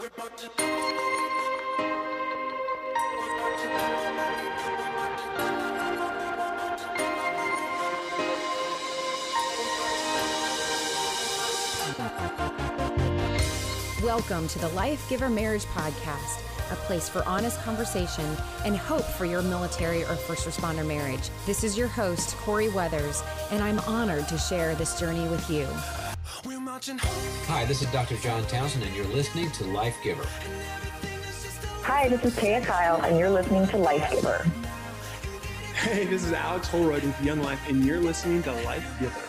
Welcome to the Life Giver Marriage Podcast, a place for honest conversation and hope for your military or first responder marriage. This is your host, Corey Weathers, and I'm honored to share this journey with you. Hi, this is Dr. John Townsend, and you're listening to Life Giver. Hi, this is Taya Kyle, and you're listening to Life Giver. Hey, this is Alex Holroyd with Young Life, and you're listening to Life Giver.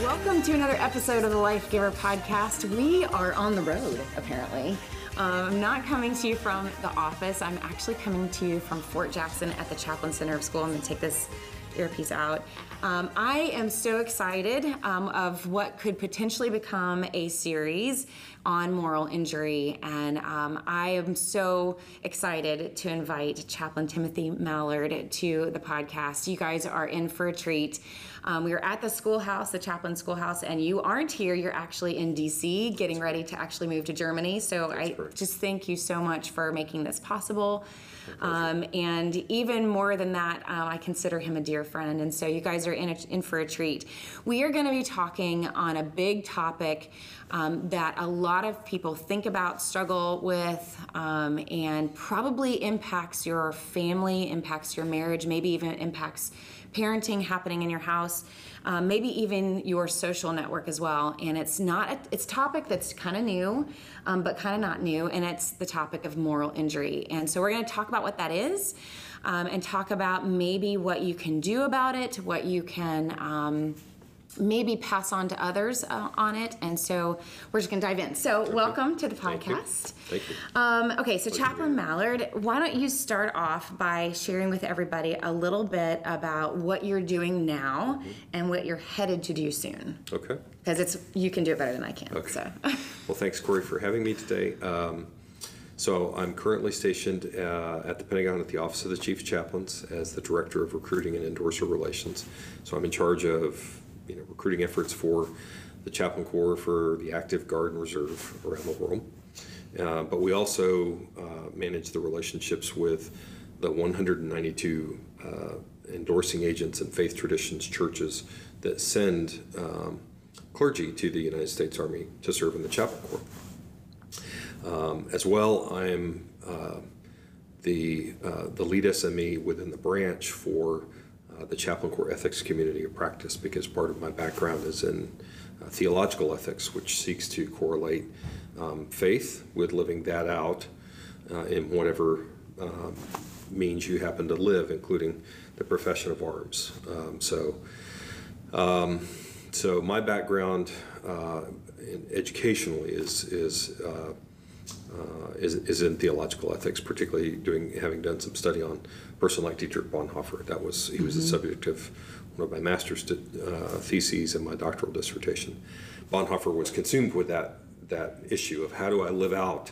Welcome to another episode of the Life Giver podcast. We are on the road, apparently. Um, I'm not coming to you from the office. I'm actually coming to you from Fort Jackson at the Chaplain Center of School. I'm going to take this earpiece out. Um, I am so excited um, of what could potentially become a series on moral injury, and um, I am so excited to invite Chaplain Timothy Mallard to the podcast. You guys are in for a treat. Um, we are at the schoolhouse, the Chaplain Schoolhouse, and you aren't here. You're actually in DC getting ready to actually move to Germany. So I just thank you so much for making this possible. Um, and even more than that, um, I consider him a dear friend. And so you guys are in, a, in for a treat. We are going to be talking on a big topic um, that a lot of people think about, struggle with, um, and probably impacts your family, impacts your marriage, maybe even impacts parenting happening in your house, um, maybe even your social network as well. And it's not a, it's topic that's kind of new, um, but kind of not new, and it's the topic of moral injury. And so we're going to talk about what that is, um, and talk about maybe what you can do about it, what you can. Maybe pass on to others uh, on it and so we're just going to dive in so welcome to the Thank you. podcast Thank you. um, okay, so Chaplain Mallard, why don't you start off by sharing with everybody a little bit about what you're doing now Mm-hmm. and what you're headed to do soon? Okay. Because it's you can do it better than I can. Okay. So, Well, thanks, Corey, for having me today. Um, so I'm currently stationed uh, at the Pentagon at the Office of the Chief Chaplains as the Director of Recruiting and Endorser Relations. So I'm in charge of you know recruiting efforts for the Chaplain Corps for the active Guard and Reserve around the world. Uh, but we also uh, manage the relationships with the 192 uh, endorsing agents and faith traditions churches that send um, clergy to the United States Army to serve in the Chaplain Corps. Um, as well, I am uh, the uh, the lead SME within the branch for uh, the Chaplain Corps Ethics Community of Practice because part of my background is in uh, theological ethics, which seeks to correlate um, faith with living that out uh, in whatever um, means you happen to live, including the profession of arms. Um, so. So my background uh, educationally is is, uh, is is in theological ethics, particularly doing having done some study on a person like Dietrich Bonhoeffer. That was he was the subject of one of my master's uh, theses and my doctoral dissertation. Bonhoeffer was consumed with that that issue of how do I live out,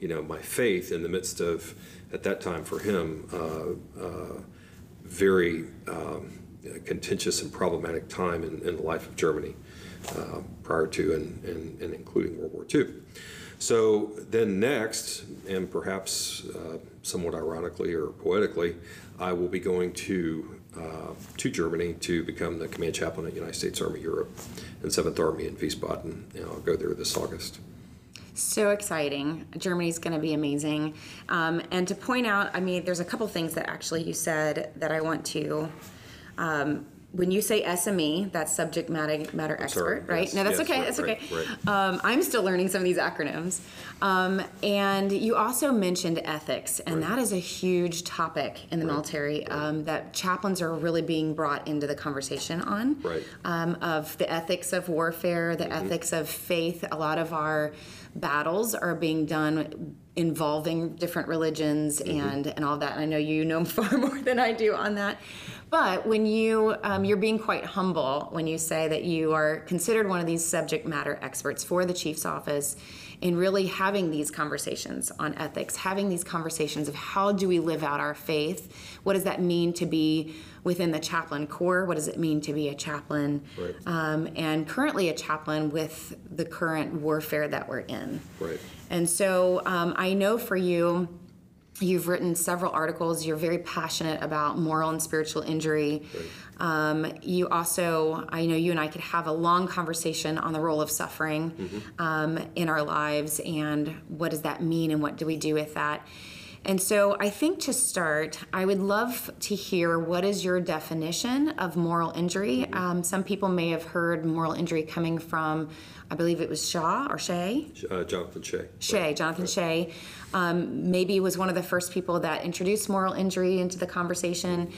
you know, my faith in the midst of at that time for him uh, uh, very um, contentious and problematic time in, in the life of Germany uh, prior to and, and, and including World War II. So then next, and perhaps uh, somewhat ironically or poetically, I will be going to uh, to Germany to become the command chaplain at United States Army Europe and Seventh Army in Wiesbaden. And I'll go there this August. so exciting! Germany's going to be amazing. Um, and to point out, I mean, there's a couple things that actually you said that I want to. Um, when you say SME, that's subject matter matter expert, sorry, right? yes, no, that's yes, okay. right, that's right, okay. right. Um, I'm still learning some of these acronyms. Um, and you also mentioned ethics, and that is a huge topic in the military um, that chaplains are really being brought into the conversation on. Right. Um, of the ethics of warfare, the ethics of faith. A lot of our battles are being done involving different religions and and all that. And I know you know far more than I do on that. But when you um, you're being quite humble when you say that you are considered one of these subject matter experts for the chief's office, in really having these conversations on ethics, having these conversations of how do we live out our faith, what does that mean to be within the chaplain corps, what does it mean to be a chaplain, Right. um, and currently a chaplain with the current warfare that we're in. Right. And so um, I know for you, you've written several articles. You're very passionate about moral and spiritual injury. Um, you also, I know you and I could have a long conversation on the role of suffering um, in our lives and what does that mean and what do we do with that. And so I think to start, I would love to hear what is your definition of moral injury. Um, some people may have heard moral injury coming from, I believe it was Shaw or Shay. Uh, Jonathan Shay. Shea, Jonathan Shay, um, maybe was one of the first people that introduced moral injury into the conversation.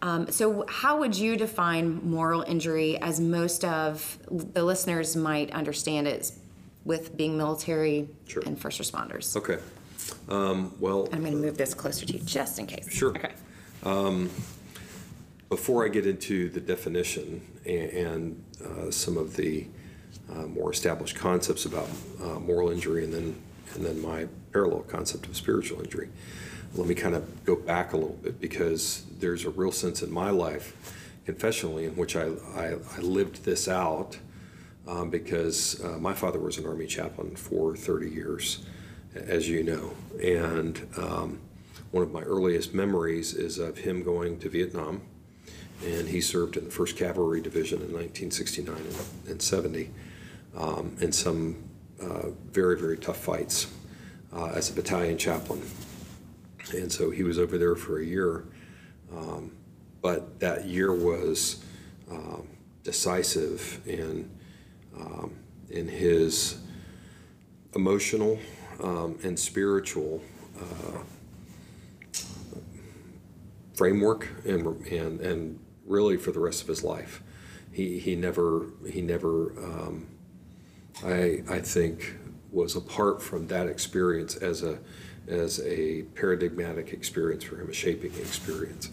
Um, so, how would you define moral injury as most of the listeners might understand it with being military Sure. and first responders? Okay. Um, well, I'm going to move this closer to you just in case. Sure. Okay. before I get into the definition and, and uh, some of the uh, more established concepts about uh, moral injury and then and then my parallel concept of spiritual injury, let me kind of go back a little bit because there's a real sense in my life, confessionally, in which I, I, I lived this out um, because uh, my father was an Army chaplain for 30 years, as you know. And um, one of my earliest memories is of him going to Vietnam, and he served in the 1st Cavalry Division in 1969 and, and 70 um, in some very, very tough fights uh, as a battalion chaplain. And so he was over there for a year. Um, but that year was um, decisive in, um, in his emotional um, and spiritual uh, framework and, and, and really for the rest of his life. He, he never, he never um, I, I think, was apart from that experience as a, as a paradigmatic experience for him, a shaping experience.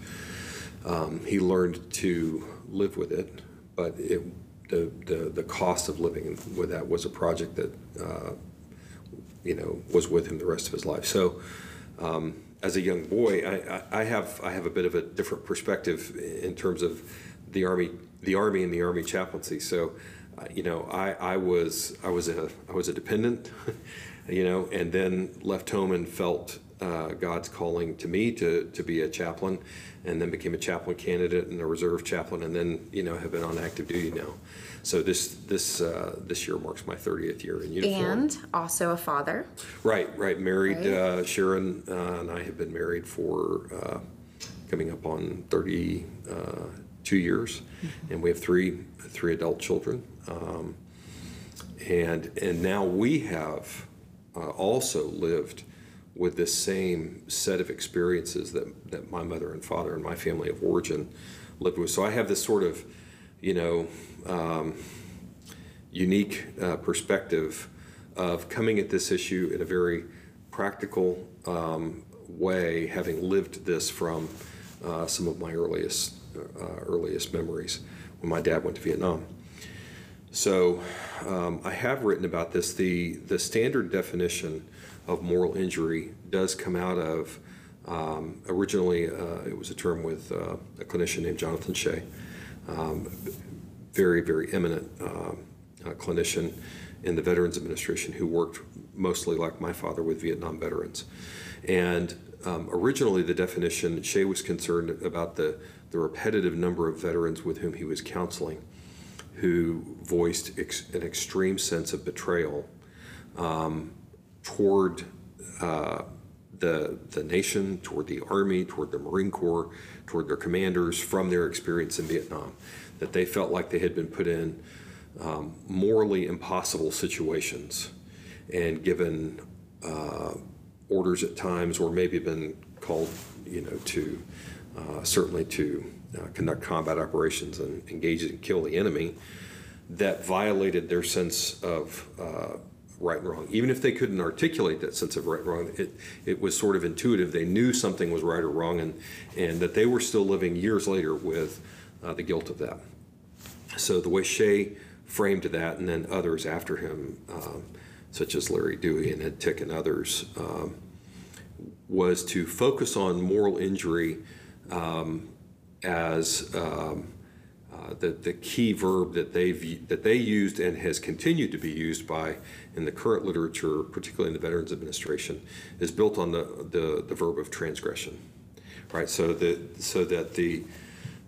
Um, he learned to live with it, but it, the, the, the cost of living with that was a project that, uh, you know, was with him the rest of his life. So, um, as a young boy, I, I, have I have a bit of a different perspective in terms of the army, the army and the army chaplaincy. So, you know, I, I was I was a I was a dependent, you know, and then left home and felt uh, God's calling to me to to be a chaplain, and then became a chaplain candidate and a reserve chaplain, and then you know have been on active duty now. So this this uh, this year marks my 30th year in uniform. And also a father. Right, right. Married, Right. uh, Sharon uh, and I have been married for uh, coming up on 32 years, and we have three three adult children. Um, and and now we have uh, also lived with this same set of experiences that that my mother and father and my family of origin lived with. So I have this sort of, you know. Um, unique uh, perspective of coming at this issue in a very practical um, way, having lived this from uh, some of my earliest earliest memories when my dad went to Vietnam. So um, I have written about this. The the standard definition of moral injury does come out of um, originally uh, it was a term with uh, a clinician named Jonathan Shay, um, very very eminent um, uh, clinician in the Veterans Administration who worked mostly like my father with Vietnam veterans. And um, originally, the definition, Shay was concerned about the, the repetitive number of veterans with whom he was counseling who voiced ex- an extreme sense of betrayal um, toward uh, the, the nation, toward the Army, toward the Marine Corps, toward their commanders from their experience in Vietnam. That they felt like they had been put in um, morally impossible situations and given uh, orders at times, or maybe been called, you know, to uh, certainly to uh, conduct combat operations and engage and kill the enemy that violated their sense of uh, right and wrong. Even if they couldn't articulate that sense of right and wrong, it, it was sort of intuitive. They knew something was right or wrong and, and that they were still living years later with uh, the guilt of that. So the way Shay framed that, and then others after him, um, such as Larry Dewey and Ed Tick and others, um, was to focus on moral injury um, as um, uh, the, the key verb that they've that they used and has continued to be used by in the current literature, particularly in the Veterans Administration, is built on the, the, the verb of transgression, right? So that so that the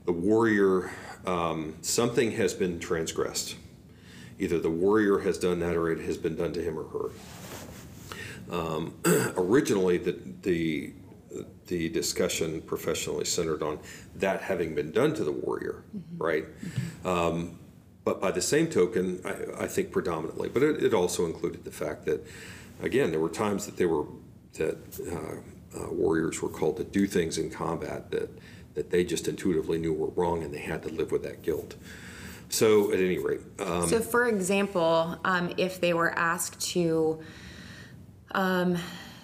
the warrior um, something has been transgressed. Either the warrior has done that or it has been done to him or her. Um, originally, the, the the discussion professionally centered on that having been done to the warrior, mm-hmm. right? Mm-hmm. Um, but by the same token, I, I think predominantly, but it, it, also included the fact that, again, there were times that they were that uh, uh, warriors were called to do things in combat that that they just intuitively knew were wrong, and they had to live with that guilt. So, at any rate, um, so for example, um, if they were asked to um,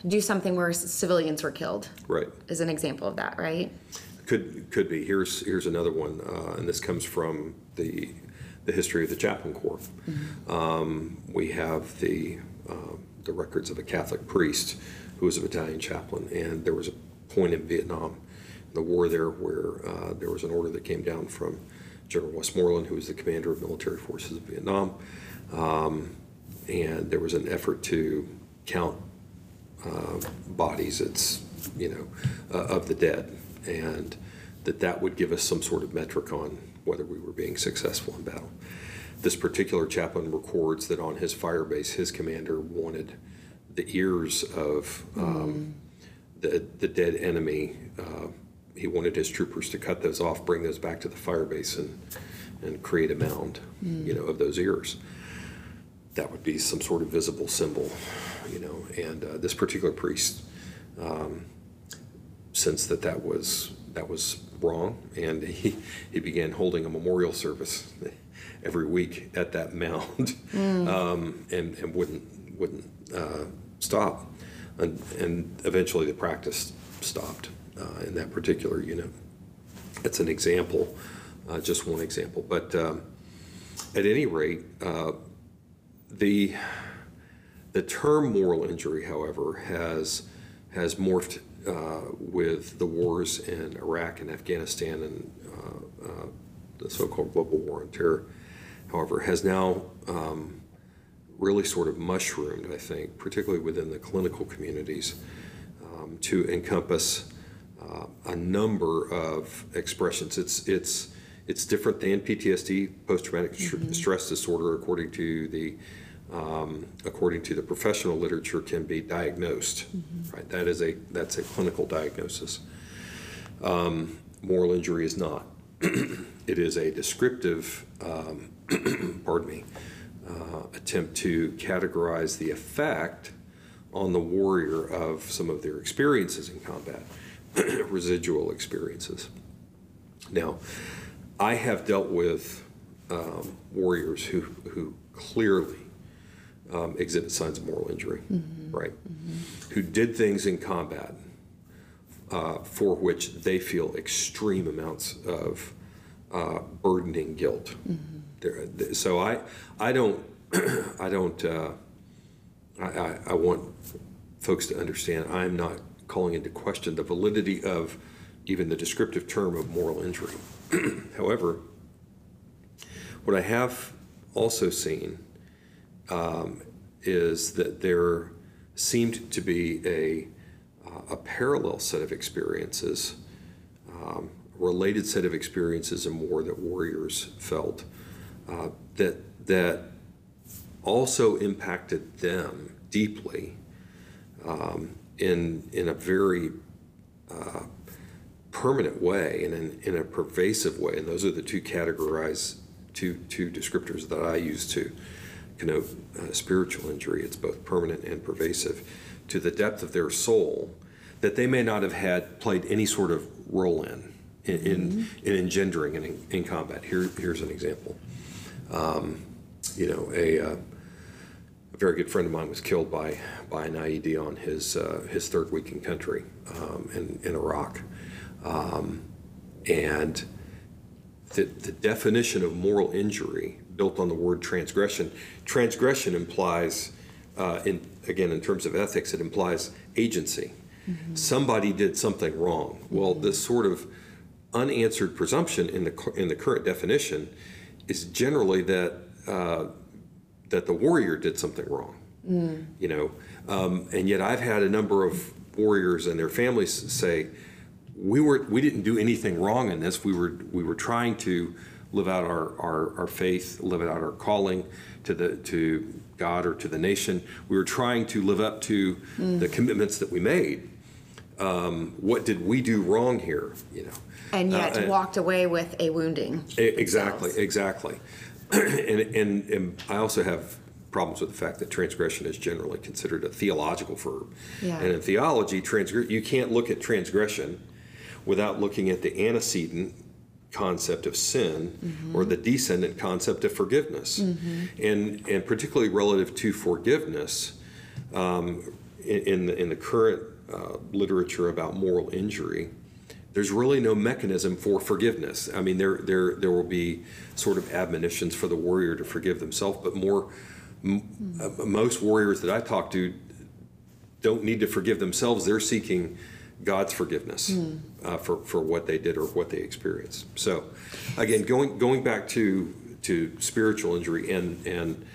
do something where civilians were killed. Right. Is an example of that, right? Could could be. Here's here's another one, uh, and this comes from the the history of the chaplain corps. Mm-hmm. Um, we have the uh, the records of a Catholic priest who was a battalion chaplain, and there was a point in Vietnam, the war there, where uh, there was an order that came down from General Westmoreland, who was the commander of military forces of Vietnam, um, and there was an effort to count uh, bodies, it's, you know, uh, of the dead. And that that would give us some sort of metric on whether we were being successful in battle. This particular chaplain records that on his fire base, his commander wanted the ears of um, mm. the, the dead enemy. Uh, he wanted his troopers to cut those off, bring those back to the fire base, and, and create a mound, mm. you know, of those ears. That would be some sort of visible symbol you know, and uh, this particular priest um, sensed that that was that was wrong, and he he began holding a memorial service every week at that mound, mm. um, and and wouldn't wouldn't uh, stop, and, and eventually the practice stopped uh, in that particular unit. That's an example, uh, just one example, but um, at any rate, uh, the the term moral injury, however, has has morphed uh, with the wars in Iraq and Afghanistan and uh, uh, the so-called global war on terror. However, has now um, really sort of mushroomed, I think, particularly within the clinical communities, um, to encompass uh, a number of expressions. It's it's it's different than PTSD, post-traumatic mm-hmm. stress disorder, according to the um, according to the professional literature, can be diagnosed. Mm-hmm. Right, that is a that's a clinical diagnosis. Um, moral injury is not. it is a descriptive, um, pardon me, uh, attempt to categorize the effect on the warrior of some of their experiences in combat, residual experiences. Now, I have dealt with um, warriors who who clearly um, exhibit signs of moral injury, mm-hmm. right? Mm-hmm. Who did things in combat uh, for which they feel extreme amounts of uh, burdening guilt. Mm-hmm. So I, I don't, I don't, uh, I, I, I want folks to understand I'm not calling into question the validity of even the descriptive term of moral injury. However, what I have also seen um, is that there seemed to be a, uh, a parallel set of experiences, um, related set of experiences in war that warriors felt uh, that that also impacted them deeply um, in in a very uh, permanent way and in, in a pervasive way. And those are the two categorized two two descriptors that I use to connote uh, spiritual injury. It's both permanent and pervasive to the depth of their soul that they may not have had played any sort of role in in, mm-hmm. in, in, engendering and in, in, combat. Here, here's an example. Um, you know, a, uh, a very good friend of mine was killed by, by an IED on his, uh, his third week in country um, in, in Iraq. Um, and the, the definition of moral injury built on the word transgression, transgression implies, uh, in, again, in terms of ethics, it implies agency. Somebody did something wrong. Well, this sort of unanswered presumption in the, in the current definition is generally that uh, that the warrior did something wrong. You know, um, and yet I've had a number of warriors and their families say, "We were we didn't do anything wrong in this. We were we were trying to live out our, our, our faith, live out our calling to the to God or to the nation. We were trying to live up to the commitments that we made. Um, what did we do wrong here? You know." And yet Uh, walked away with a wounding. Exactly, themselves. exactly. and, and, and I also have problems with the fact that transgression is generally considered a theological verb. Yeah. And in theology, transgr- you can't look at transgression without looking at the antecedent concept of sin or the descendant concept of forgiveness. And, and particularly relative to forgiveness, um, in, in, the, in the current uh, literature about moral injury, there's really no mechanism for forgiveness. I mean, there, there, there will be sort of admonitions for the warrior to forgive themselves, but more, m- uh, most warriors that I talk to don't need to forgive themselves. They're seeking God's forgiveness uh, for, for what they did or what they experienced. So, again, going going back to to spiritual injury and and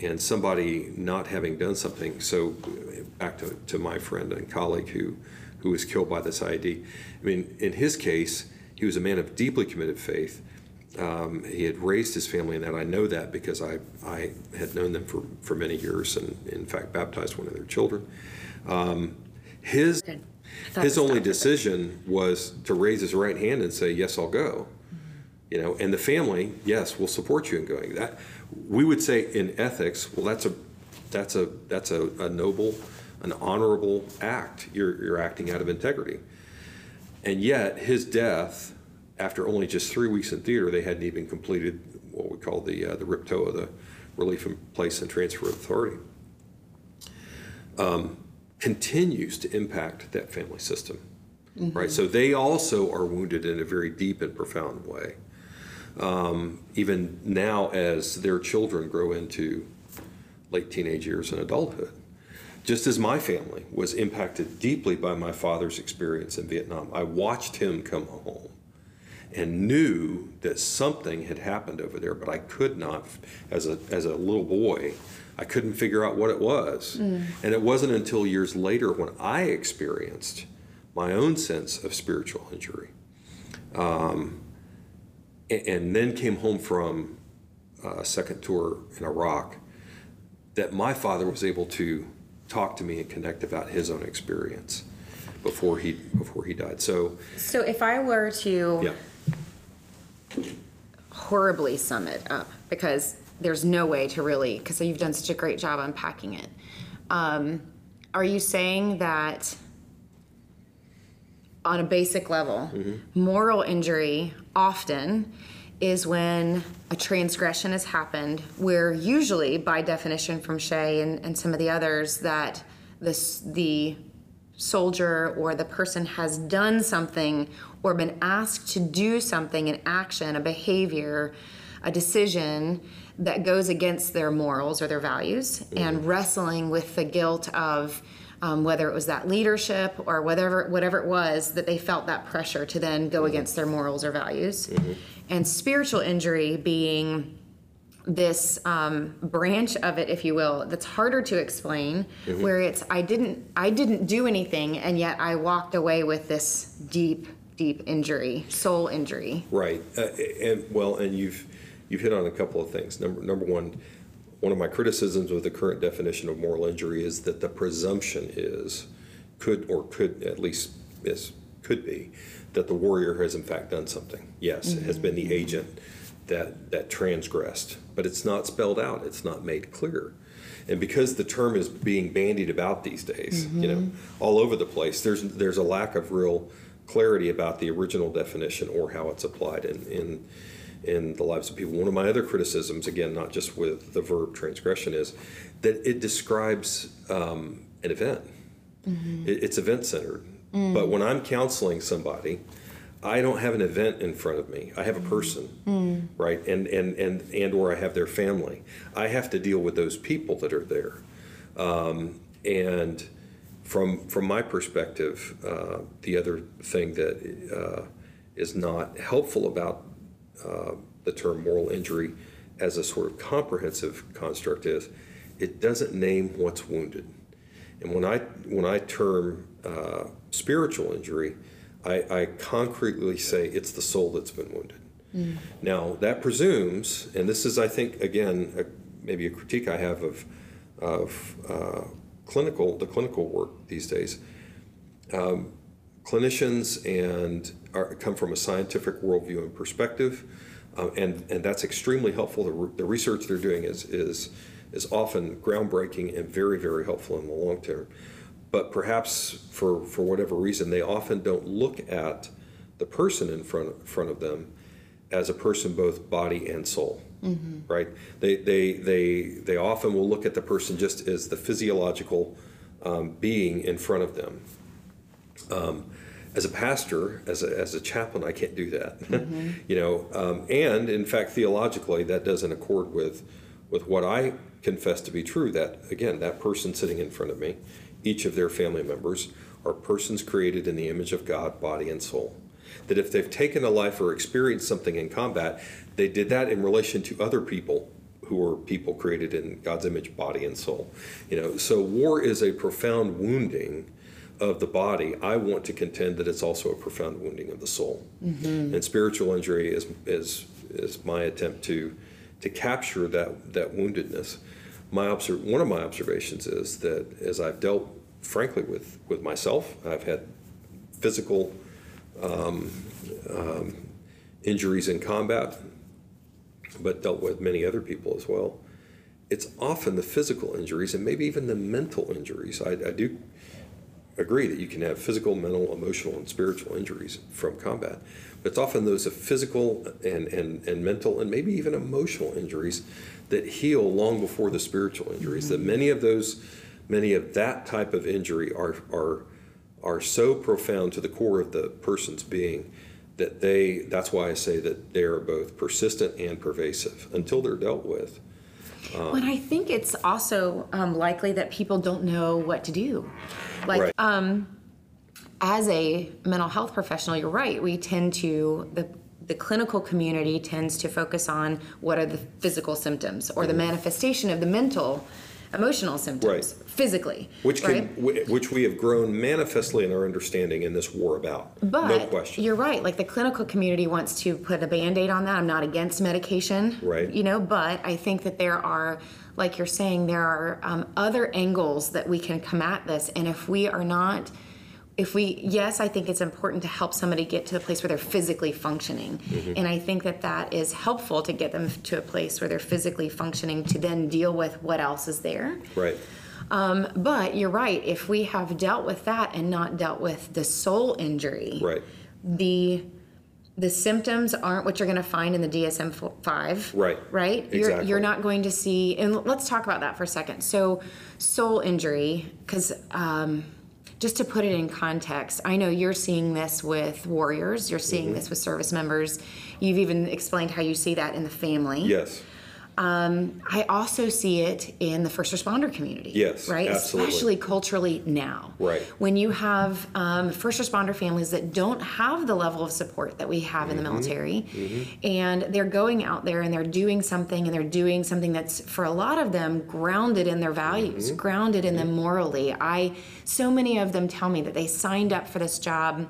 and somebody not having done something. So, back to, to my friend and colleague who who was killed by this IED. I mean, in his case, he was a man of deeply committed faith. Um, he had raised his family in that. I know that because I, I had known them for, for many years and, in fact, baptized one of their children. Um, his. His only decision was to raise his right hand and say, "Yes, I'll go." You know, and the family, yes, will support you in going. That we would say in ethics, well, that's a that's a that's a, a noble, an honorable act. You're you're acting out of integrity. And yet, his death, after only just three weeks in theater, they hadn't even completed what we call the uh, the RIPTOA, the Relief in Place and Transfer of Authority. Um, continues to impact that family system, right? So they also are wounded in a very deep and profound way. Um, even now, as their children grow into late teenage years and adulthood, just as my family was impacted deeply by my father's experience in Vietnam, I watched him come home and knew that something had happened over there, but I could not, as a, as a little boy, I couldn't figure out what it was. And it wasn't until years later when I experienced my own sense of spiritual injury. Um, a- and, then came home from a second tour in Iraq that my father was able to talk to me and connect about his own experience before he before he died. So So if I were to yeah. horribly sum it up, because there's no way to really, because you've done such a great job unpacking it. Um, are you saying that on a basic level, moral injury often is when a transgression has happened, where usually, by definition from Shay and, and some of the others, that this, the soldier or the person has done something or been asked to do something, an action, a behavior, a decision that goes against their morals or their values, and wrestling with the guilt of um, whether it was that leadership or whatever whatever it was that they felt that pressure to then go against their morals or values, and spiritual injury being this um, branch of it, if you will, that's harder to explain, where it's I didn't I didn't do anything, and yet I walked away with this deep, deep injury, soul injury. Right, uh, and well, and you've you've hit on a couple of things. Number number one, one of my criticisms of the current definition of moral injury is that the presumption is could or could at least is could be that the warrior has in fact done something. Yes, it has been the mm-hmm. agent that that transgressed, but it's not spelled out. It's not made clear. And because the term is being bandied about these days, you know, mm-hmm. all over the place, there's there's a lack of real clarity about the original definition or how it's applied in in in the lives of people. One of my other criticisms, again, not just with the verb transgression, is that it describes um, an event. It, it's event centered. But when I'm counseling somebody, I don't have an event in front of me. I have a person, right? And and and and or I have their family. I have to deal with those people that are there. Um, and from from my perspective, uh, the other thing that uh, is not helpful about uh, the term moral injury as a sort of comprehensive construct is it doesn't name what's wounded. And when I when I term uh, spiritual injury, I, I concretely say it's the soul that's been wounded. Now that presumes, and this is I think again a, maybe a critique I have of of uh, clinical the clinical work these days. Um, clinicians and are, come from a scientific worldview and perspective, um, and and that's extremely helpful. The, re- the research they're doing is is is often groundbreaking and very very helpful in the long term. But perhaps for for whatever reason, they often don't look at the person in front front of them as a person both body and soul right they, they they they often will look at the person just as the physiological um, being in front of them um, as a pastor as a, as a chaplain i can't do that. You know um, and in fact theologically that doesn't accord with with what i confess to be true that again that person sitting in front of me each of their family members are persons created in the image of god body and soul. That if they've taken a life or experienced something in combat, they did that in relation to other people who are people created in God's image, body and soul. You know, so war is a profound wounding of the body. I want to contend that it's also a profound wounding of the soul. Mm-hmm. And spiritual injury is is is my attempt to to capture that that woundedness. My obser- one of my observations is that as I've dealt frankly with with myself, I've had physical um, um, injuries in combat, but dealt with many other people as well. It's often the physical injuries and maybe even the mental injuries. I, I do agree that you can have physical, mental, emotional, and spiritual injuries from combat, but it's often those of physical and, and, and mental and maybe even emotional injuries that heal long before the spiritual injuries. That mm-hmm. many of those, many of that type of injury are, are, are so profound to the core of the person's being that they that's why I say that they are both persistent and pervasive until they're dealt with. But I think it's also um, likely that people don't know what to do. Like, Right. um, as a mental health professional, you're right. We tend to the the clinical community tends to focus on what are the physical symptoms or the manifestation of the mental, emotional symptoms Right. physically. Which can, right? whi- which we have grown manifestly in our understanding in this war about. But no question. you're right. Like the clinical community wants to put a band aid on that. I'm not against medication. Right. You know, but I think that there are, like you're saying, there are um, other angles that we can come at this. And if we are not, if we, yes, I think it's important to help somebody get to the place where they're physically functioning. Mm-hmm. And I think that that is helpful to get them to a place where they're physically functioning to then deal with what else is there. right. Um, but you're right. If we have dealt with that and not dealt with the soul injury, Right. the the symptoms aren't what you're going to find in the DSM-5. Right. Right. You're Exactly. you're not going to see. And let's talk about that for a second. So, soul injury, because. Um, just to put it in context, I know you're seeing this with warriors, you're seeing Mm-hmm. this with service members. You've even explained how you see that in the family. Yes. Um, I also see it in the first responder community. Yes, right, absolutely. especially culturally now. Right. When you have um, first responder families that don't have the level of support that we have in Mm-hmm. the military, and they're going out there and they're doing something, and they're doing something that's for a lot of them grounded in their values, Mm-hmm. grounded in them morally. I so many of them tell me that they signed up for this job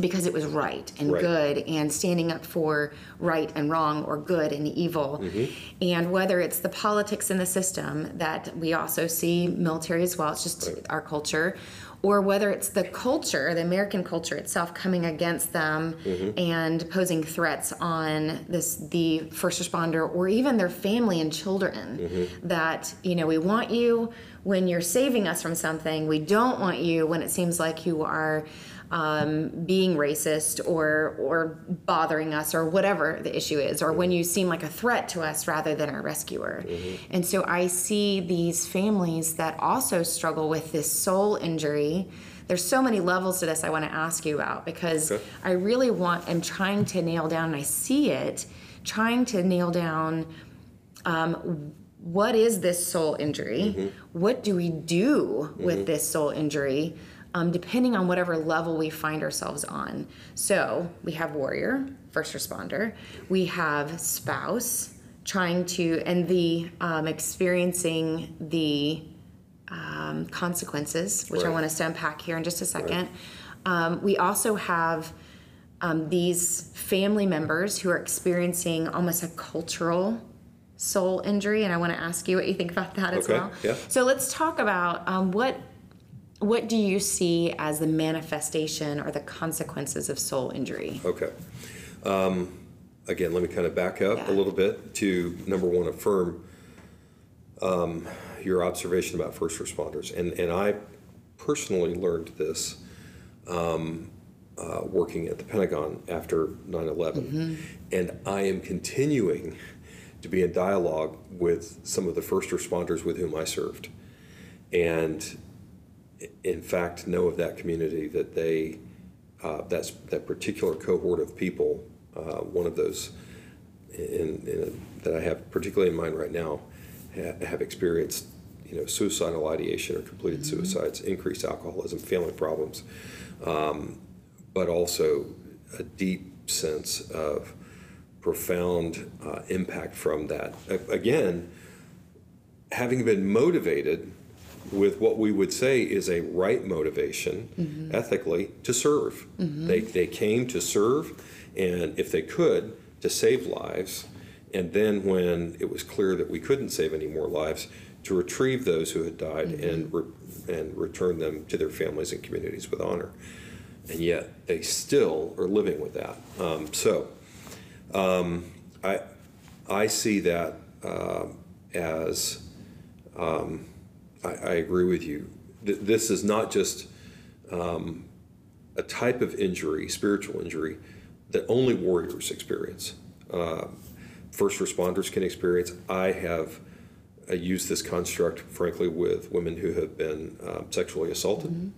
because it was right and Right. good and standing up for right and wrong or good and evil. Mm-hmm. And whether it's the politics in the system that we also see military as well, it's just our culture, or whether it's the culture, the American culture itself coming against them Mm-hmm. and posing threats on this the first responder or even their family and children Mm-hmm. that, you know, we want you when you're saving us from something. We don't want you when it seems like you are um, being racist or or bothering us or whatever the issue is, or when you seem like a threat to us rather than a rescuer. And so I see these families that also struggle with this soul injury. There's so many levels to this I want to ask you about because Okay. I really want, I'm trying to nail down, and I see it, trying to nail down um, what is this soul injury? What do we do with this soul injury? Um, depending on whatever level we find ourselves on. So we have warrior, first responder, we have spouse, trying to, and the um, experiencing the um, consequences, which I want us to unpack here in just a second. Um, we also have um, these family members who are experiencing almost a cultural soul injury, and I want to ask you what you think about that as Okay, well. yeah. So let's talk about um, what what do you see as the manifestation or the consequences of soul injury? Okay. Um, Again, let me kind of back up a little bit to, number one, affirm um, your observation about first responders. And, and I personally learned this um, uh, working at the Pentagon after 9/11. And I am continuing to be in dialogue with some of the first responders with whom I served. And in fact, know of that community that they, uh, that's, that particular cohort of people, uh, one of those in, in, that I have particularly in mind right now, ha- have experienced, you know, suicidal ideation or completed suicides, increased alcoholism, family problems, um, but also a deep sense of profound uh, impact from that. Again, having been motivated with what we would say is a right motivation ethically to serve. They, they came to serve, and if they could, to save lives. And then when it was clear that we couldn't save any more lives, to retrieve those who had died and, re- and return them to their families and communities with honor. And yet they still are living with that. Um, so um, I, I see that um as I, I agree with you. Th- This is not just um, a type of injury, spiritual injury, that only warriors experience. Uh, first responders can experience. I have uh, used this construct, frankly, with women who have been um, sexually assaulted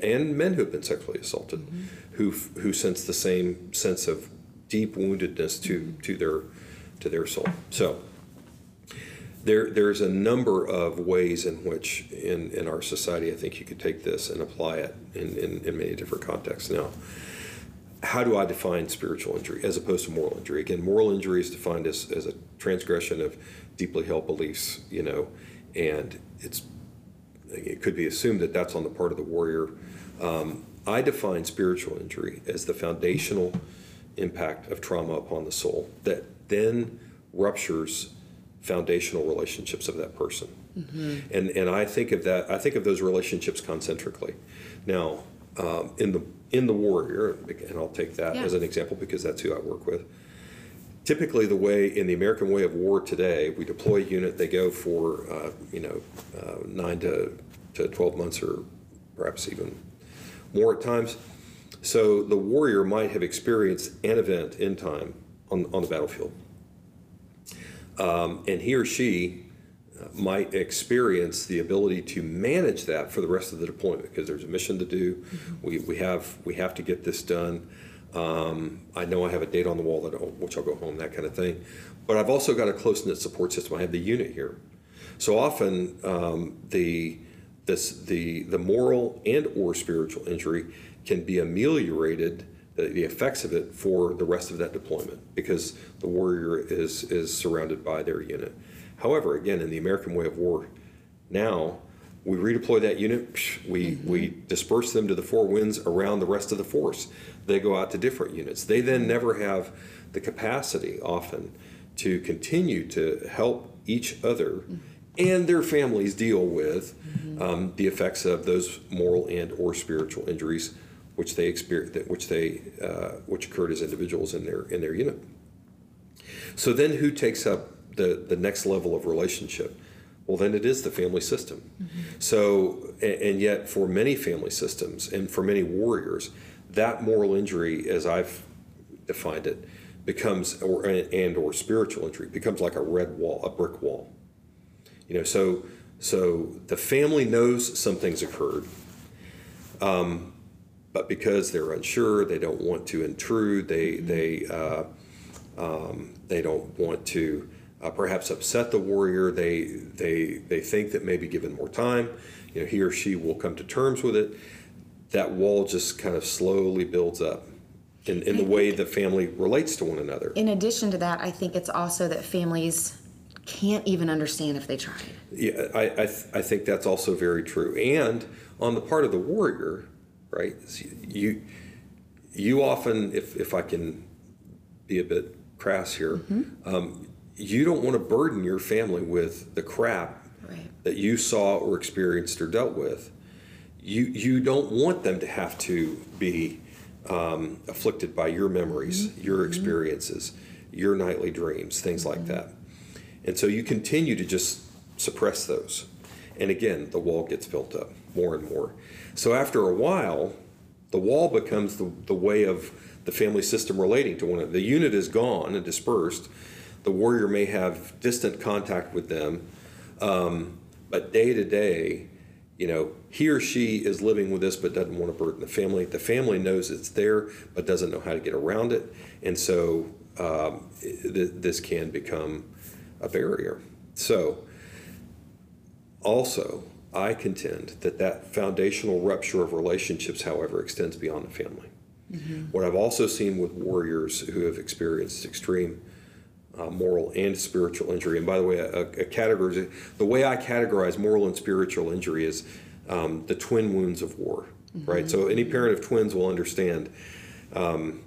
and men who have been sexually assaulted, who who sense the same sense of deep woundedness to to their to their soul. So there there's a number of ways in which in in our society I think you could take this and apply it in in, in many different contexts. Now, how do I define spiritual injury as opposed to moral injury? Again, moral injury is defined as, as a transgression of deeply held beliefs, you know, and it's it could be assumed that that's on the part of the warrior. Um, I define spiritual injury as the foundational impact of trauma upon the soul that then ruptures foundational relationships of that person. And and I think of that. I think of those relationships concentrically. Now, um, in the in the warrior, and I'll take that Yeah. as an example because that's who I work with typically the way in the American way of war today, we deploy a unit, they go for uh, you know uh, nine to, to 12 months or perhaps even more at times. So the warrior might have experienced an event in time on, on the battlefield. Um, and he or she uh, might experience the ability to manage that for the rest of the deployment because there's a mission to do. We, we have we have to get this done. Um, I know I have a date on the wall that I'll- which I'll go home, that kind of thing. But I've also got a close knit support system. I have the unit here. So often um, the this the the moral and or spiritual injury can be ameliorated the, effects of it for the rest of that deployment because the warrior is is surrounded by their unit. However, again, in the American way of war, now we redeploy that unit. We mm-hmm. we disperse them to the four winds around the rest of the force. They go out to different units. They then never have the capacity often to continue to help each other mm-hmm. and their families deal with mm-hmm. um, the effects of those moral and or spiritual injuries which they experience which they uh, which occurred as individuals in their in their unit so then who takes up the the next level of relationship well, then it is the family system. So, a- and yet for many family systems and for many warriors, that moral injury, as I've defined it, becomes, or, and or spiritual injury, becomes like a red wall, a brick wall. You know, so, so the family knows something's occurred, um, but because they're unsure, they don't want to intrude, they, they, uh, um, they don't want to uh, perhaps upset the warrior. They, they, they think that maybe given more time, you know, he or she will come to terms with it. That wall just kind of slowly builds up in, in the way the family relates to one another. In addition to that, I think it's also that families can't even understand if they tried. Yeah, I, I, th- I think that's also very true. And on the part of the warrior, right, you, you often, if, if I can be a bit crass here, um, you don't want to burden your family with the crap Right. that you saw or experienced or dealt with. You, you don't want them to have to be um, afflicted by your memories, your experiences, your nightly dreams, things like that. And so you continue to just suppress those. And again, the wall gets built up more and more. So after a while, the wall becomes the, the way of the family system relating to one another. The unit is gone and dispersed. The warrior may have distant contact with them, um, but day to day, you know, he or she is living with this but doesn't want to burden the family. The family knows it's there but doesn't know how to get around it. And so um, th- this can become a barrier. So, also, I contend that that foundational rupture of relationships, however, extends beyond the family. What I've also seen with warriors who have experienced extreme uh, moral and spiritual injury, and by the way, a, a category, the way I categorize moral and spiritual injury is um, the twin wounds of war, right? So any parent of twins will understand. Um,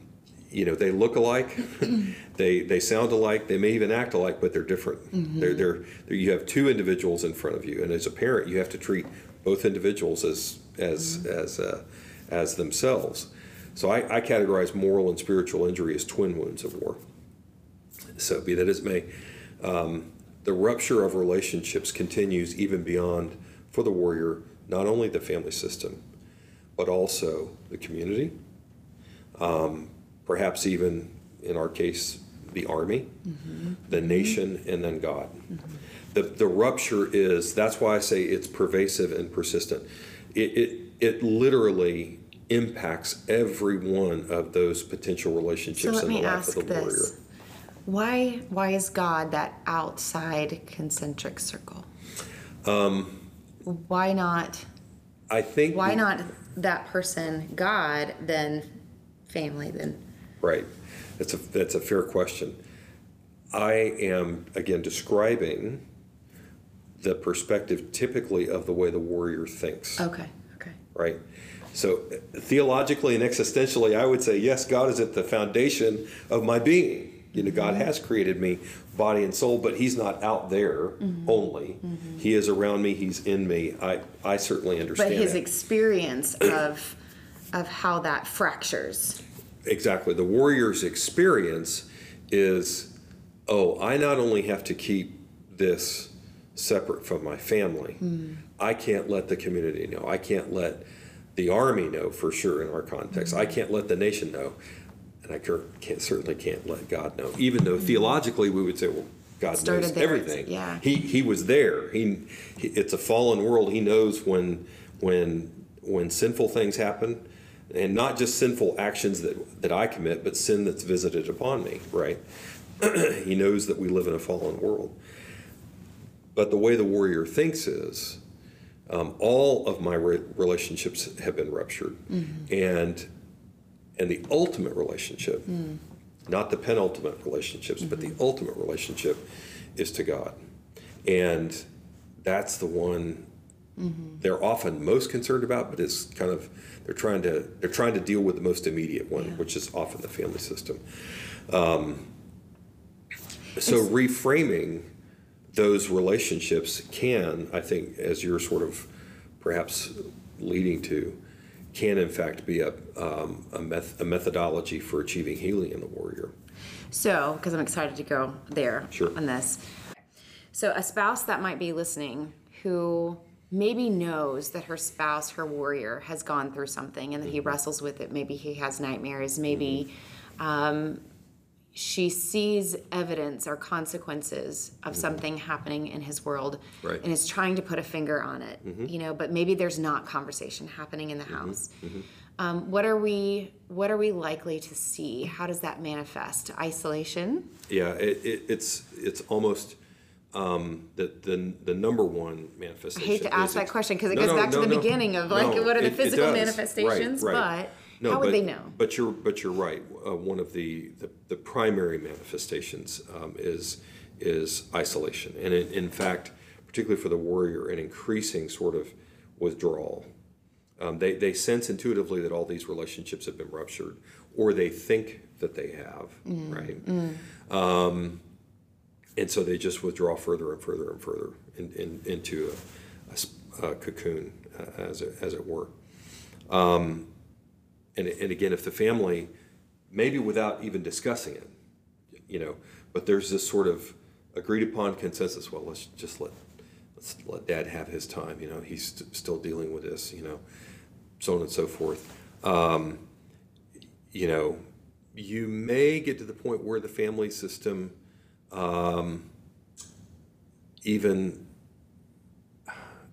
you know, they look alike, they they sound alike, they may even act alike, but they're different. They're, they're they're you have two individuals in front of you, and as a parent, you have to treat both individuals as as as uh, as themselves. So I, I categorize moral and spiritual injury as twin wounds of war. So be that as it may, um, the rupture of relationships continues even beyond for the warrior not only the family system, but also the community, um, perhaps even in our case the army, the mm-hmm. nation, mm-hmm. and then God. Mm-hmm. The, the rupture is that's why I say it's pervasive and persistent. It, it, it literally impacts every one of those potential relationships let in the life ask of the warrior. this. Why why is God that outside concentric circle? Um, why not I think why not that person God then family then Right. That's a that's a fair question. I am again describing the perspective typically of the way the warrior thinks. Okay, okay. Right. So theologically and existentially, I would say yes, God is at the foundation of my being. You know, God mm-hmm. has created me, body and soul, but He's not out there mm-hmm. only. Mm-hmm. He is around me. He's in me. I I certainly understand. But his that. experience of of how that fractures. Exactly. The warrior's experience is oh, I not only have to keep this separate from my family, hmm. I can't let the community know. I can't let the army know for sure in our context. I hmm. can't let the nation know. And I can't, certainly can't let God know. Even though hmm. theologically we would say, well, God Started knows there, everything. yeah. He, he was there. He, he, it's a fallen world. He knows when, when, when sinful things happen and not just sinful actions that, that I commit, but sin that's visited upon me, right? he knows that we live in a fallen world. But the way the warrior thinks is um, all of my re- relationships have been ruptured. Mm-hmm. And, and the ultimate relationship, mm. not the penultimate relationships, but the mm-hmm. ultimate relationship is to God. And that's the one they're often most concerned about, but it's kind of they're trying to they're trying to deal with the most immediate one, Yeah. which is often the family system. Um, so reframing those relationships can, I think, as you're sort of perhaps leading to, can in fact be a um, a, meth- a methodology for achieving healing in the warrior. So, because I'm excited to go there Sure. on this. So, a spouse that might be listening who maybe knows that her spouse, her warrior, has gone through something and that he Mm-hmm. wrestles with it. Maybe he has nightmares. Maybe um, she sees evidence or consequences of something happening in his world Mm-hmm. Right. Mm-hmm. and is trying to put a finger on it. You know, but maybe there's not conversation happening in the Mm-hmm. house. Um, what are we? What are we likely to see? How does that manifest? Isolation. Yeah, it, it, it's, it's almost, um, the, the, the number one manifestation. I hate to ask that question because it No, goes no, back to the no. beginning of like No, what are the it- it physical. Right, manifestations, right. but No, how would but- they know? But you're, but you're right. Uh, one of the, the, the primary manifestations um, is, is isolation. And in, in fact, particularly for the warrior, an increasing sort of withdrawal. Um, they, they sense intuitively that all these relationships have been ruptured, or they think that they have, Mm. right? Um, and so they just withdraw further and further and further in, in, into a cocoon, uh, as it, as it were. Um, and, and again, if the family, maybe without even discussing it, you know, but there's this sort of agreed upon consensus. Well, let's just let let's let Dad have his time. You know, he's st- still dealing with this. You know, so on and so forth. Um, you know, you may get to the point where the family system um, even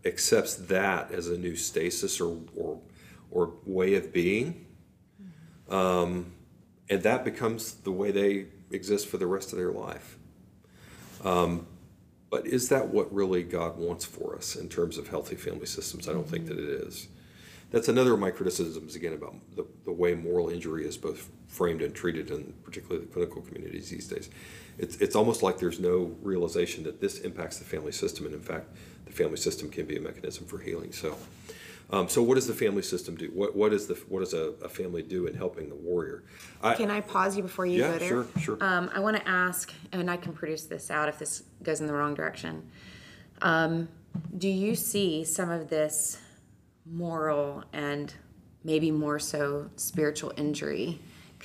accepts that as a new stasis or or, or way of being, um, and that becomes the way they exist for the rest of their life. Um, but is that what really God wants for us in terms of healthy family systems? I don't think that it is. That's another of my criticisms again about the, the way moral injury is both framed and treated in particularly the clinical communities these days. It's, it's almost like there's no realization that this impacts the family system, and in fact, the family system can be a mechanism for healing. So, um, so what does the family system do? What, what is the what does a, a family do in helping the warrior? I, Can I pause you before you Yeah, go there? sure, sure. Um, I want to ask, and I can produce this out if this goes in the wrong direction. Um, do you see some of this moral and maybe more so spiritual injury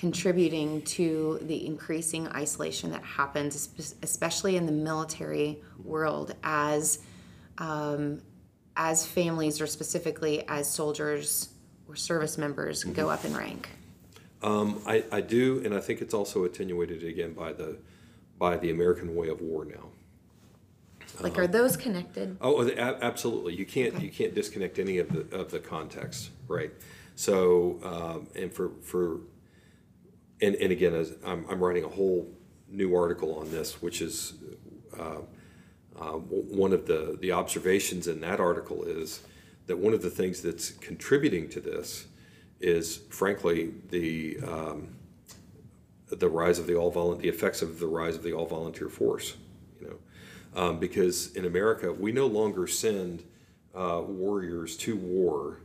contributing to the increasing isolation that happens, especially in the military world, as um, as families or specifically as soldiers or service members Mm-hmm. go up in rank? Um, I, I do, and I think it's also attenuated again by the by the American way of war now. Like, are those connected? Oh, absolutely. You can't you can't disconnect any of the of the context, right? So, um, and for for and and again, as I'm I'm writing a whole new article on this, which is uh, uh, one of the the observations in that article is that one of the things that's contributing to this is, frankly, the um, the rise of the all volun the effects of the rise of the all volunteer force. You know, um, because in America we no longer send uh, warriors to war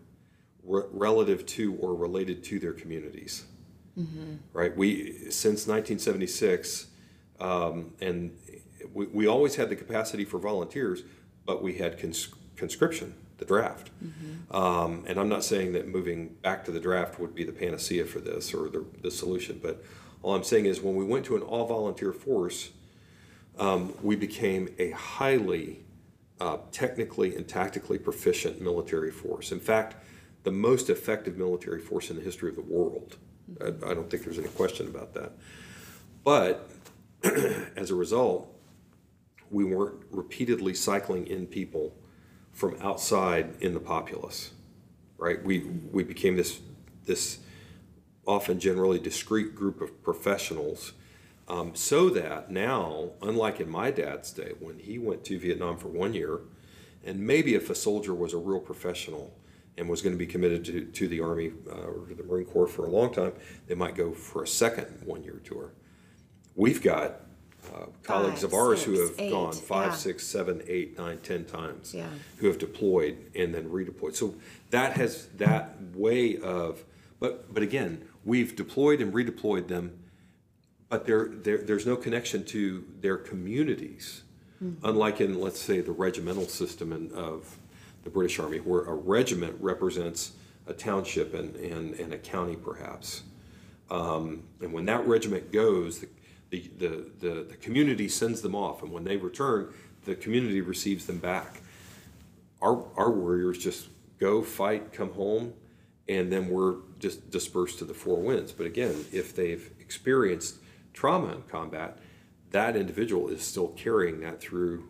re- relative to or related to their communities. Right? We since 1976, um, and we, we always had the capacity for volunteers, but we had cons- conscription, the draft. Um, and I'm not saying that moving back to the draft would be the panacea for this or the, the solution, but all I'm saying is when we went to an all volunteer force, um, we became a highly uh, technically and tactically proficient military force. In fact, the most effective military force in the history of the world. I, don't think there's any question about that. But as a result, we weren't repeatedly cycling in people from outside in the populace, right? We we became this this often generally discrete group of professionals, um, so that now, unlike in my dad's day when he went to Vietnam for one year, and maybe if a soldier was a real professional and was going to be committed to, to the Army uh, or to the Marine Corps for a long time, they might go for a second one year tour. We've got uh, colleagues of Five, ours who have eight, gone five, yeah. six, seven, eight, nine, ten times, Yeah. who have deployed and then redeployed. So that has that way of, but but again, we've deployed and redeployed them, but there, there there's no connection to their communities, unlike in let's say the regimental system in, of the British Army, where a regiment represents a township and, and, and a county perhaps. Um, and when that regiment goes, the, the, the, the, the community sends them off, and when they return, the community receives them back. Our, our warriors just go fight, come home, and then we're just dispersed to the four winds. But again, if they've experienced trauma in combat, that individual is still carrying that through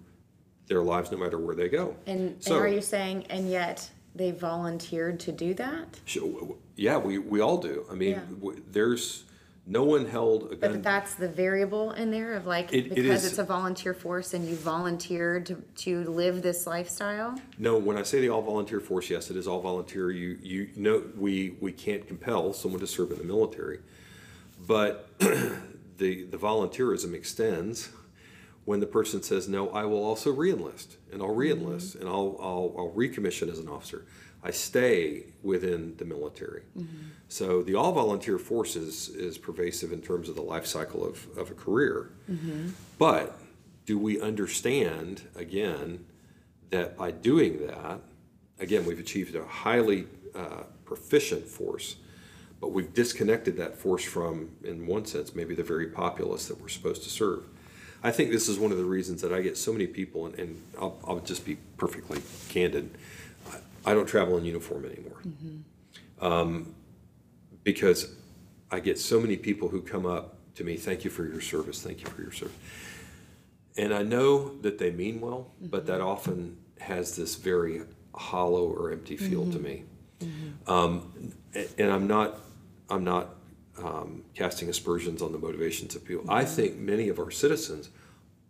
their lives no matter where they go. And, and are you saying, and yet they volunteered to do that? Sh- w- w- Yeah, we, we all do. I mean, Yeah. w- there's, no one held a But that's the variable in there of like, It- it because is- it's a volunteer force and you volunteered to, to live this lifestyle? No, when I say the all volunteer force, yes, it is all volunteer. You, you know, we, we can't compel someone to serve in the military. But the, the volunteerism extends when the person says, no, I will also reenlist and I'll mm-hmm. reenlist and I'll, I'll, I'll recommission as an officer. I stay within the military. Mm-hmm. So the all volunteer force is, is pervasive in terms of the life cycle of, of a career. Mm-hmm. But do we understand, again, that by doing that, again, we've achieved a highly uh, proficient force, but we've disconnected that force from, in one sense, maybe the very populace that we're supposed to serve. I think this is one of the reasons that I get so many people, and, and I'll, I'll just be perfectly candid. I- I don't travel in uniform anymore. Um, because I get so many people who come up to me, thank you for your service, thank you for your service. And I know that they mean well, but that often has this very hollow or empty feel to me. Um, and I'm not, I'm not um, casting aspersions on the motivations of people. I think many of our citizens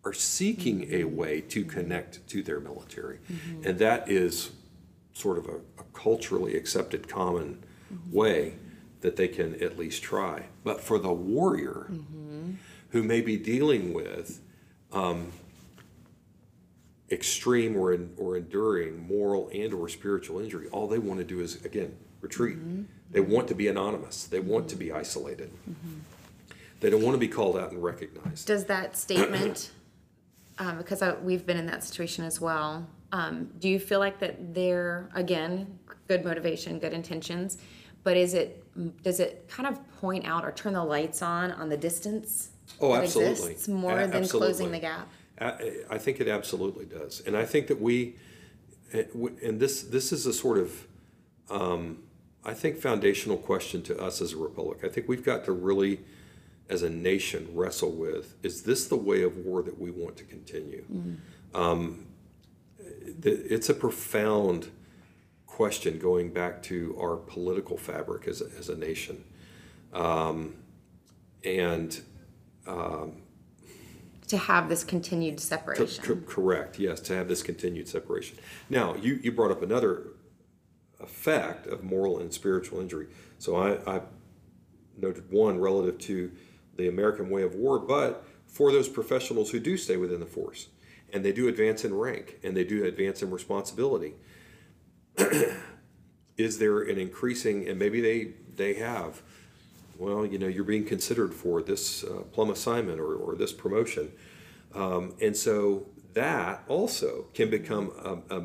are seeking a way to connect to their military, and that is sort of a, a culturally accepted common way that they can at least try. But for the warrior who may be dealing with um, extreme or, or enduring moral and or spiritual injury, all they want to do is, again, retreat. They want to be anonymous. They want to be isolated. They don't want to be called out and recognized. Does that statement, um, because I, we've been in that situation as well, um, do you feel like that they're, again, good motivation, good intentions, but is it, does it kind of point out or turn the lights on on the distance? Oh, absolutely. exists More A- than closing the gap? I, I think it absolutely does, and I think that we, eh, and this this is a sort of, um, I think foundational question to us as a republic. I think we've got to really, as a nation, wrestle with: Is this the way of war that we want to continue? Um, the- it's a profound question going back to our political fabric as a, as a nation, um, and To have this continued Co- separation? co- Correct, yes, to have this continued separation. Now, you, you brought up another effect of moral and spiritual injury. So I, I noted one relative to the American way of war, but for those professionals who do stay within the force, and they do advance in rank, and they do advance in responsibility, is there an increasing, and maybe they, they have, well, you know, you're being considered for this uh, plum assignment or, or this promotion. Um, and so that also can become a, a,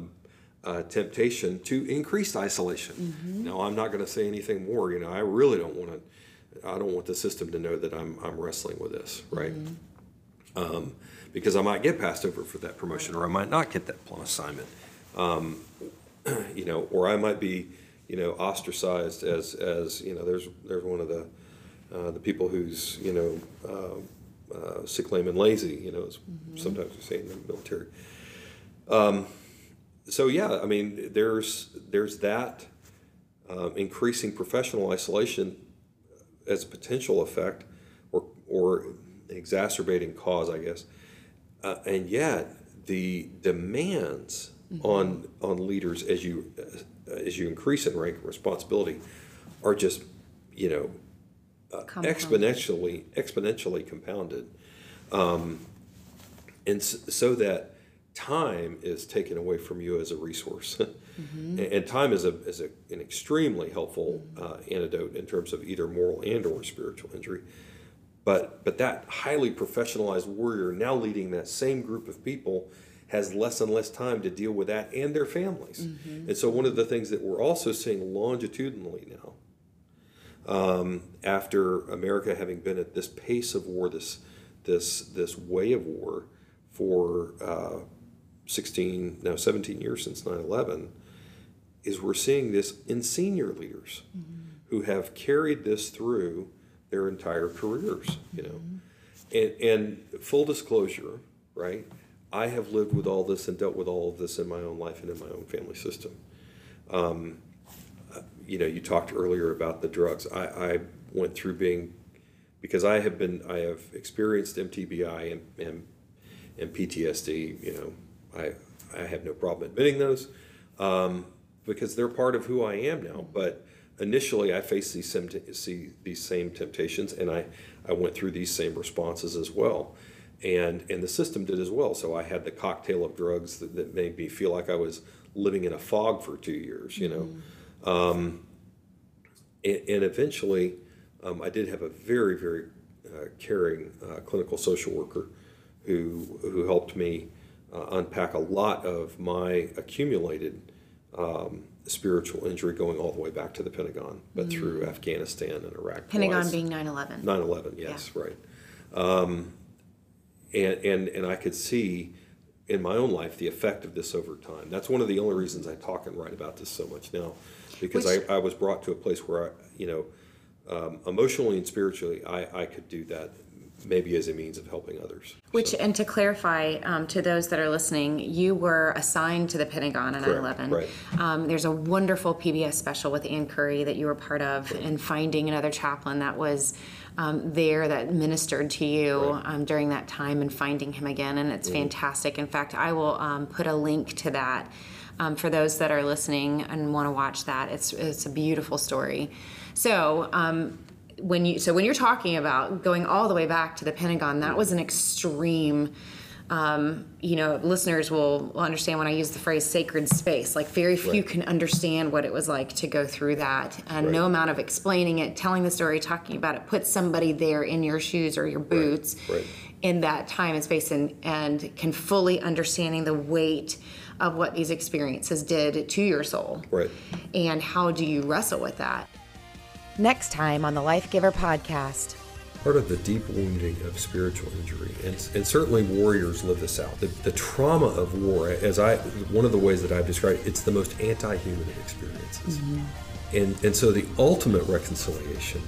a temptation to increased isolation. Now, I'm not going to say anything more. You know, I really don't want to. I don't want the system to know that I'm I'm wrestling with this, right? Um, because I might get passed over for that promotion, or I might not get that plum assignment. Um, you know, or I might be, you know, ostracized as as you know. There's there's one of the uh, the people who's you know uh, uh, sick, lame, and lazy. You know, as sometimes we say in the military. Um, so yeah, I mean, there's there's that um, increasing professional isolation as a potential effect, or or exacerbating cause, I guess. Uh, and yet, the demands on on leaders as you uh, as you increase in rank and responsibility are just you know uh, exponentially exponentially compounded, um, and s- so that time is taken away from you as a resource. and, and time is a is a, an extremely helpful uh, antidote in terms of either moral and or spiritual injury. But but that highly professionalized warrior now leading that same group of people has less and less time to deal with that and their families. And so one of the things that we're also seeing longitudinally now, um, after America having been at this pace of war, this this this way of war for uh, 16, now 17 years since 9 11, is we're seeing this in senior leaders who have carried this through their entire careers, you know. And, and full disclosure, right? I have lived with all this and dealt with all of this in my own life and in my own family system. Um, uh, you know, you talked earlier about the drugs. I, I went through being because I have been I have experienced MTBI and, and, and PTSD. You know, I I have no problem admitting those um, because they're part of who I am now. But initially, I faced these same see these same temptations, and I I went through these same responses as well. And, and the system did as well. So I had the cocktail of drugs that, that made me feel like I was living in a fog for two years, you know. Mm-hmm. Um, and, and, eventually, um, I did have a very, very uh, caring uh, clinical social worker who, who helped me uh, unpack a lot of my accumulated um, spiritual injury going all the way back to the Pentagon, but mm through Afghanistan and Iraq. Pentagon being 9 11. 9 11, yes, yeah. right. Um, and, and, and I could see in my own life the effect of this over time. That's one of the only reasons I talk and write about this so much now, because Which, I, I was brought to a place where I, you know, um, emotionally and spiritually, I, I could do that maybe as a means of helping others. Which, so. and to clarify um, to those that are listening, you were assigned to the Pentagon on 9 11. Right. Um, there's a wonderful PBS special with Ann Curry that you were part of, right. and finding another chaplain that was um, there that ministered to you right. um, during that time and finding him again. And it's mm. fantastic. In fact, I will um, put a link to that um, for those that are listening and want to watch that. It's, it's a beautiful story. So, um, when you so when you're talking about going all the way back to the Pentagon, that was an extreme. Um, you know, listeners will, will understand when I use the phrase sacred space. Like, very few right. can understand what it was like to go through that. And right. no amount of explaining it, telling the story, talking about it, puts somebody there in your shoes or your boots right. in that time and space and, and can fully understanding the weight of what these experiences did to your soul. Right. And how do you wrestle with that? Next time on the Life Giver podcast part of the deep wounding of spiritual injury, and, and certainly warriors live this out. The, the, trauma of war, as I, one of the ways that I've described, it's the most anti-human of experiences, mm-hmm. and and so the ultimate reconciliation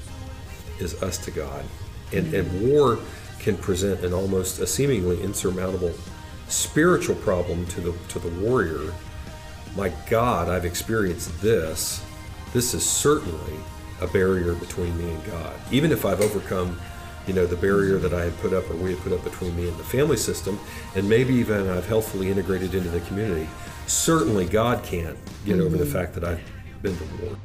is us to God, and mm-hmm. and war can present an almost a seemingly insurmountable spiritual problem to the to the warrior. My God, I've experienced this. This is certainly a barrier between me and God. Even if I've overcome, you know, the barrier that I had put up or we had put up between me and the family system, and maybe even I've healthfully integrated into the community, certainly God can't get mm-hmm. over the mm-hmm. fact that I've been to war.